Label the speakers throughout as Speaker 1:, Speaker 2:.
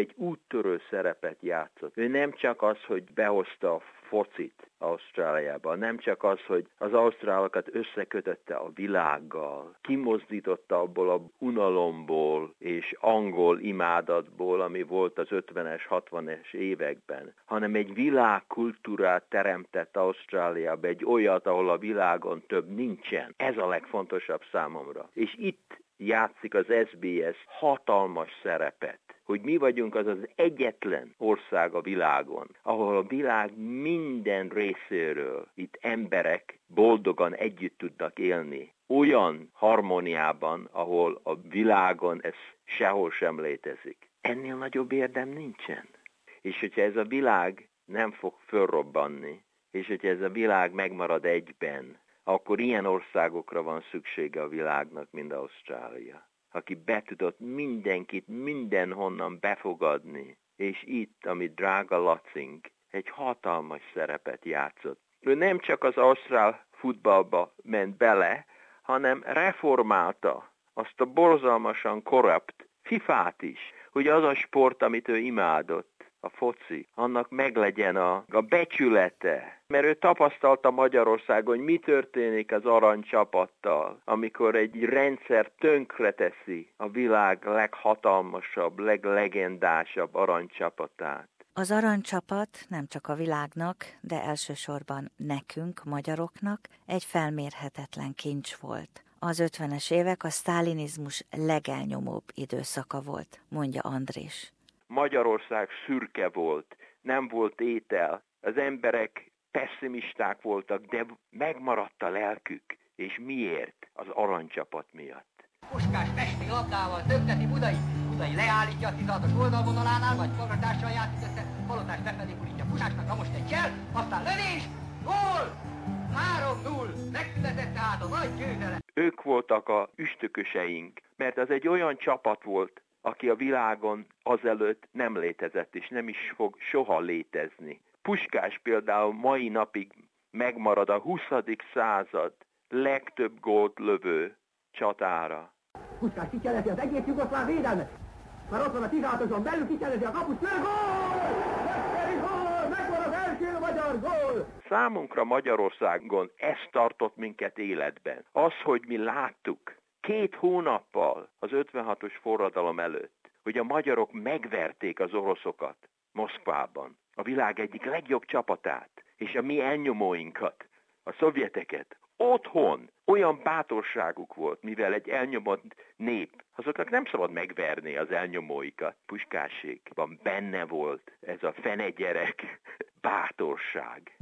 Speaker 1: egy úttörő szerepet játszott. Ő nem csak az, hogy behozta a focit Ausztráliában. Nem csak az, hogy az ausztrálokat összekötötte a világgal, kimozdította abból a unalomból és angol imádatból, ami volt az 50-es, 60-es években, hanem egy világkultúrát teremtett Ausztráliába, egy olyat, ahol a világon több nincsen. Ez a legfontosabb számomra. És itt játszik az SBS hatalmas szerepet hogy mi vagyunk az az egyetlen ország a világon, ahol a világ minden részéről itt emberek boldogan együtt tudnak élni. Olyan harmóniában, ahol a világon ez sehol sem létezik. Ennél nagyobb érdem nincsen. És hogyha ez a világ nem fog fölrobbanni, és hogyha ez a világ megmarad egyben, akkor ilyen országokra van szüksége a világnak, mint Ausztrália aki be tudott mindenkit mindenhonnan befogadni, és itt, amit drága Lacink, egy hatalmas szerepet játszott. Ő nem csak az ausztrál futballba ment bele, hanem reformálta azt a borzalmasan korrupt fifát is, hogy az a sport, amit ő imádott, a foci, annak meglegyen a, a becsülete. Mert ő tapasztalta Magyarországon, hogy mi történik az aranycsapattal, amikor egy rendszer tönkreteszi a világ leghatalmasabb, leglegendásabb aranycsapatát.
Speaker 2: Az aranycsapat nem csak a világnak, de elsősorban nekünk, magyaroknak egy felmérhetetlen kincs volt. Az ötvenes évek a sztálinizmus legelnyomóbb időszaka volt, mondja Andris.
Speaker 1: Magyarország szürke volt, nem volt étel, az emberek pessimisták voltak, de megmaradt a lelkük. És miért? Az aranycsapat miatt.
Speaker 3: Puskás Pesti labdával többteti Budai. Budai leállítja a 16-os oldalvonalánál, vagy magatással játszik össze, Palotás befelé kurítja Puskásnak, ha most egy csel, aztán lövés, gól! 3-0, megszületett tehát a nagy győzelem.
Speaker 1: Voltak a üstököseink, mert az egy olyan csapat volt, aki a világon azelőtt nem létezett, és nem is fog soha létezni. Puskás például mai napig megmarad a 20. század legtöbb gólt lövő csatára.
Speaker 3: Puskás kicselezi az egész jugoszláv védelmet. Már ott van a 16-oson belül, kicselezi a kaput, gól! gól! Első magyar gól!
Speaker 1: Számunkra Magyarországon ez tartott minket életben. Az, hogy mi láttuk, két hónappal az 56-os forradalom előtt, hogy a magyarok megverték az oroszokat Moszkvában, a világ egyik legjobb csapatát, és a mi elnyomóinkat, a szovjeteket, otthon olyan bátorságuk volt, mivel egy elnyomott nép, azoknak nem szabad megverni az elnyomóikat. Puskásékban benne volt ez a fenegyerek bátorság.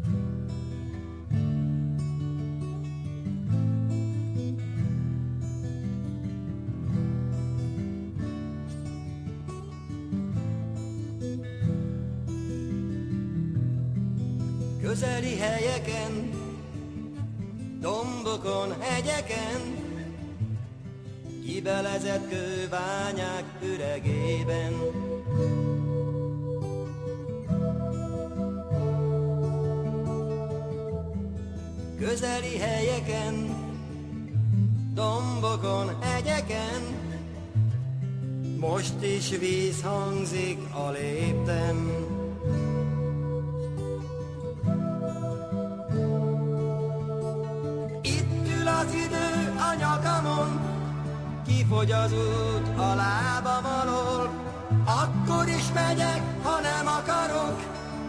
Speaker 4: közeli helyeken, dombokon, hegyeken, kibelezett kőbányák üregében. Közeli helyeken, dombokon, hegyeken, most is víz hangzik a lépten. Kifogy az út a lábam alól, akkor is megyek, ha nem akarok,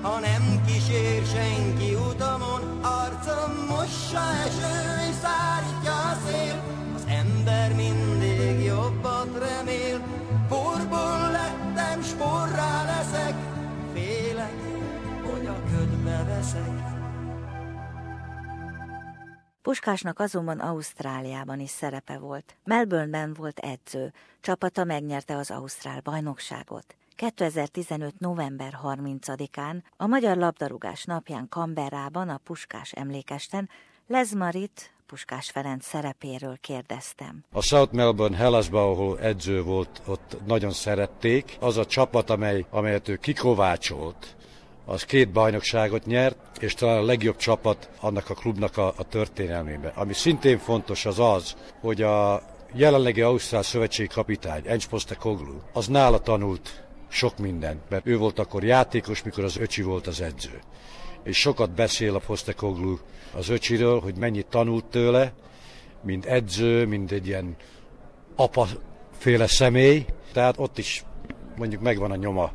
Speaker 4: ha nem kísér senki utamon, arcom mossa eső és szárítja a szél, az ember mindig jobbat remél, porból lettem, sporrá leszek, félek, hogy a ködbe veszek.
Speaker 2: Puskásnak azonban Ausztráliában is szerepe volt. Melbourneben volt edző, csapata megnyerte az Ausztrál bajnokságot. 2015. november 30-án a Magyar Labdarúgás napján Kamberában a Puskás emlékesten Lezmarit, Puskás Ferenc szerepéről kérdeztem.
Speaker 5: A South Melbourne Hellasban, ahol edző volt, ott nagyon szerették. Az a csapat, amely, amelyet ő kikovácsolt, az két bajnokságot nyert, és talán a legjobb csapat annak a klubnak a, a történelmében. Ami szintén fontos az az, hogy a jelenlegi Ausztrál szövetségi kapitány, Encs Koglu, az nála tanult sok mindent, mert ő volt akkor játékos, mikor az öcsi volt az edző. És sokat beszél a Postekoglu az öcsiről, hogy mennyit tanult tőle, mint edző, mint egy ilyen apa-féle személy. Tehát ott is mondjuk megvan a nyoma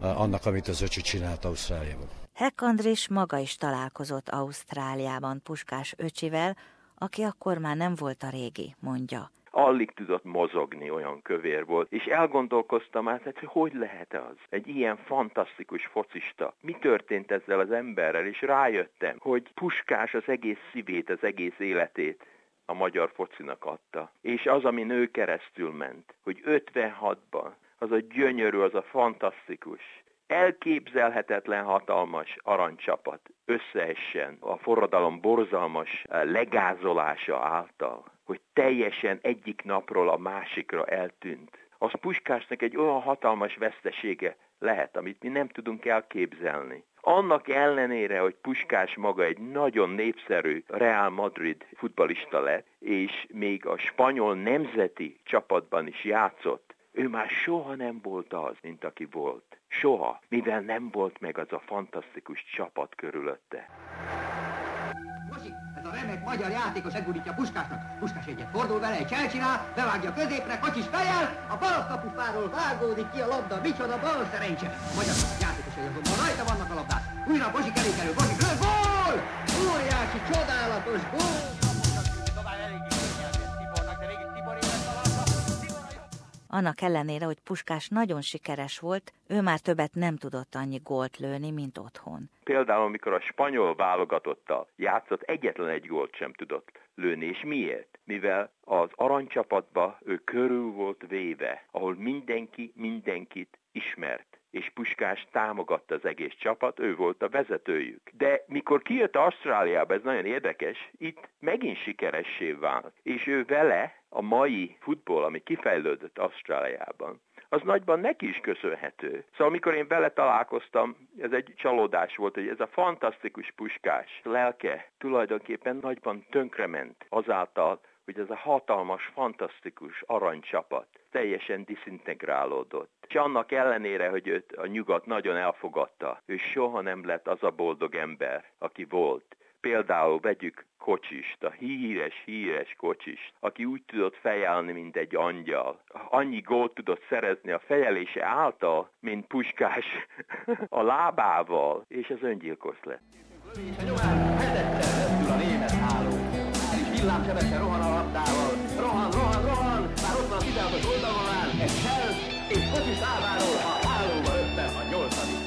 Speaker 5: annak, amit az öcsi csinált Ausztráliában.
Speaker 2: Heck Andrés maga is találkozott Ausztráliában Puskás öcsivel, aki akkor már nem volt a régi, mondja
Speaker 1: alig tudott mozogni, olyan kövér volt, és elgondolkoztam át, hogy hogy lehet az? Egy ilyen fantasztikus focista. Mi történt ezzel az emberrel, és rájöttem, hogy Puskás az egész szívét, az egész életét a magyar focinak adta. És az, ami nő keresztül ment, hogy 56-ban az a gyönyörű, az a fantasztikus, elképzelhetetlen hatalmas aranycsapat összeessen a forradalom borzalmas legázolása által, hogy teljesen egyik napról a másikra eltűnt. Az Puskásnak egy olyan hatalmas vesztesége lehet, amit mi nem tudunk elképzelni. Annak ellenére, hogy Puskás maga egy nagyon népszerű Real Madrid futbalista lett, és még a spanyol nemzeti csapatban is játszott, ő már soha nem volt az, mint aki volt. Soha, mivel nem volt meg az a fantasztikus csapat körülötte.
Speaker 3: Mosi, ez a remek magyar játékos egurítja Puskásnak. Puskás egyet fordul vele, egy csinál, bevágja középre, kocsis fejel, a bal kapufáról vágódik ki a labda, micsoda bal szerencse. Magyar játékosai azonban rajta vannak a labdát. Újra Bosi kerékelő, Bosi gól! Óriási, csodálatos gól!
Speaker 2: Annak ellenére, hogy Puskás nagyon sikeres volt, ő már többet nem tudott annyi gólt lőni, mint otthon.
Speaker 1: Például, amikor a spanyol válogatottal játszott, egyetlen egy gólt sem tudott lőni. És miért? Mivel az aranycsapatba ő körül volt véve, ahol mindenki mindenkit ismert és Puskás támogatta az egész csapat, ő volt a vezetőjük. De mikor kijött Ausztráliába, ez nagyon érdekes, itt megint sikeressé vált, és ő vele a mai futball, ami kifejlődött Ausztráliában, az nagyban neki is köszönhető. Szóval amikor én vele találkoztam, ez egy csalódás volt, hogy ez a fantasztikus puskás lelke tulajdonképpen nagyban tönkrement azáltal, hogy ez a hatalmas, fantasztikus aranycsapat teljesen diszintegrálódott. És annak ellenére, hogy őt a nyugat nagyon elfogadta, ő soha nem lett az a boldog ember, aki volt. Például vegyük kocsist, a híres, híres kocsist, aki úgy tudott fejelni, mint egy angyal. Annyi gólt tudott szerezni a fejelése által, mint puskás a lábával, és az öngyilkos lett. a német háló. Villámsebesen rohan a labdával. Oldalon egy hel, és kocsi száváról a hálóba öppen a nyolcadik.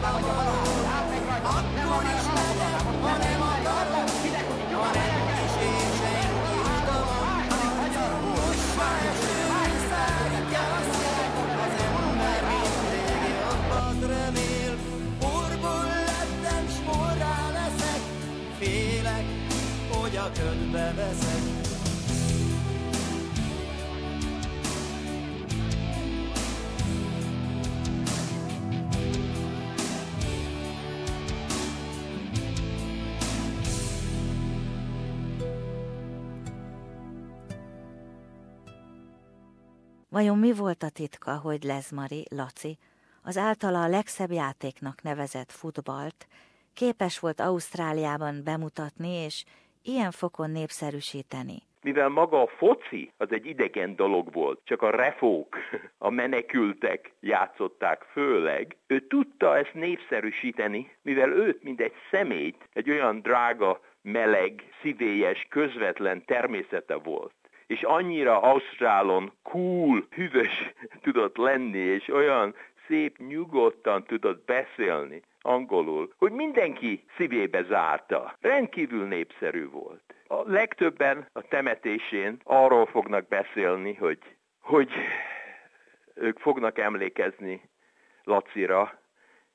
Speaker 1: ködbe
Speaker 2: Vajon mi volt a titka, hogy Lezmari, Laci, az általa a legszebb játéknak nevezett futbalt képes volt Ausztráliában bemutatni és ilyen fokon népszerűsíteni?
Speaker 1: mivel maga a foci az egy idegen dolog volt, csak a refók, a menekültek játszották főleg, ő tudta ezt népszerűsíteni, mivel őt, mint egy szemét, egy olyan drága, meleg, szívélyes, közvetlen természete volt és annyira Ausztrálon cool, hűvös tudott lenni, és olyan szép, nyugodtan tudott beszélni, angolul, hogy mindenki szívébe zárta. Rendkívül népszerű volt. A legtöbben a temetésén arról fognak beszélni, hogy, hogy ők fognak emlékezni Lacira,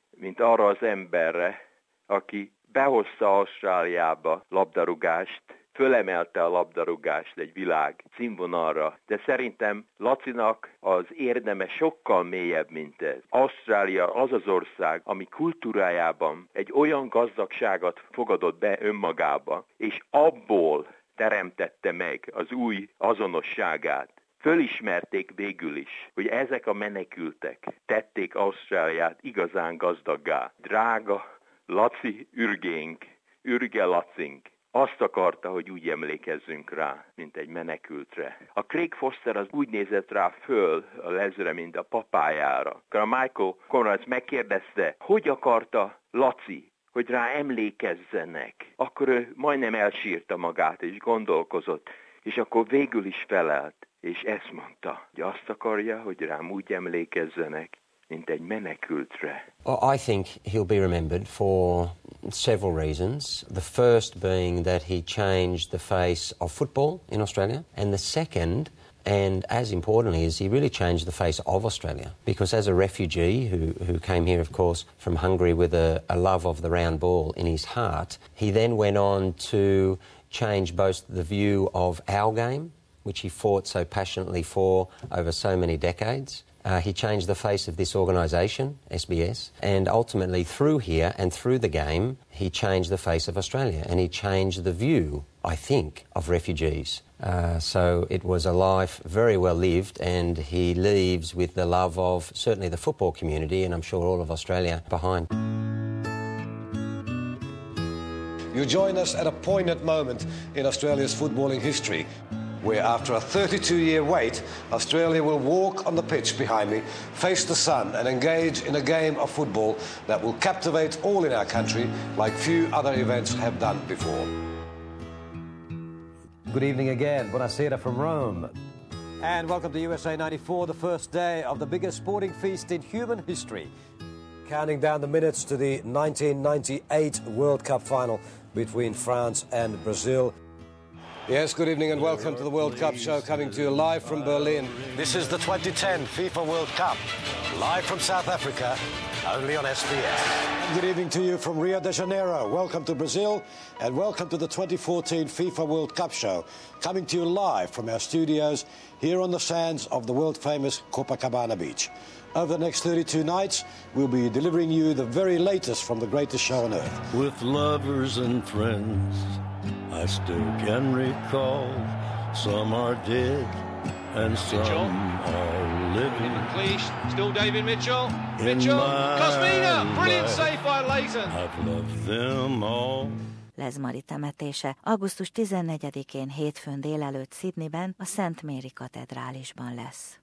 Speaker 1: mint arra az emberre, aki behozta Ausztráliába labdarúgást, fölemelte a labdarúgást egy világ színvonalra, de szerintem Lacinak az érdeme sokkal mélyebb, mint ez. Ausztrália az az ország, ami kultúrájában egy olyan gazdagságot fogadott be önmagába, és abból teremtette meg az új azonosságát. Fölismerték végül is, hogy ezek a menekültek tették Ausztráliát igazán gazdaggá. Drága Laci ürgénk, ürge Lacink, azt akarta, hogy úgy emlékezzünk rá, mint egy menekültre. A Craig Foster az úgy nézett rá föl a lezre, mint a papájára. Akkor a Michael Conrad megkérdezte, hogy akarta Laci, hogy rá emlékezzenek. Akkor ő majdnem elsírta magát, és gondolkozott, és akkor végül is felelt, és ezt mondta, hogy azt akarja, hogy rám úgy emlékezzenek, mint egy menekültre.
Speaker 6: I think he'll be remembered for several reasons. The first being that he changed the face of football in Australia, and the second and as importantly is he really changed the face of Australia because as a refugee who, who came here of course from Hungary with a, a love of the round ball in his heart he then went on to change both the view of our game which he fought so passionately for over so many decades uh, he changed the face of this organisation, SBS, and ultimately through here and through the game, he changed the face of Australia and he changed the view, I think, of refugees. Uh, so it was a life very well lived, and he leaves with the love of certainly the football community and I'm sure all of Australia behind.
Speaker 7: You join us at a poignant moment in Australia's footballing history where after a 32-year wait, Australia will walk on the pitch behind me, face the sun and engage in a game of football that will captivate all in our country like few other events have done before.
Speaker 8: Good evening again. Buonasera from Rome. And welcome to USA 94, the first day of the biggest sporting feast in human history. Counting down the minutes to the 1998 World Cup final between France and Brazil.
Speaker 7: Yes, good evening and welcome to the World Cup show coming to you live from Berlin.
Speaker 8: This is the 2010 FIFA World Cup, live from South Africa, only on SBS.
Speaker 7: Good evening to you from Rio de Janeiro. Welcome to Brazil and welcome to the 2014 FIFA World Cup show, coming to you live from our studios here on the sands of the world famous Copacabana Beach. Over the next 32 nights, we'll be delivering you the very latest from the greatest show on earth.
Speaker 9: With lovers and friends, I still can recall. Some are dead and some
Speaker 10: Mitchell.
Speaker 9: are living.
Speaker 10: McLeish, still David Mitchell.
Speaker 9: In
Speaker 10: Mitchell, Cosmina, brilliant
Speaker 9: life.
Speaker 10: save by Leighton.
Speaker 9: I've loved them all.
Speaker 2: Lezmari temetése augusztus 14-én hétfőn délelőtt Sydneyben a Szent Méri katedrálisban lesz.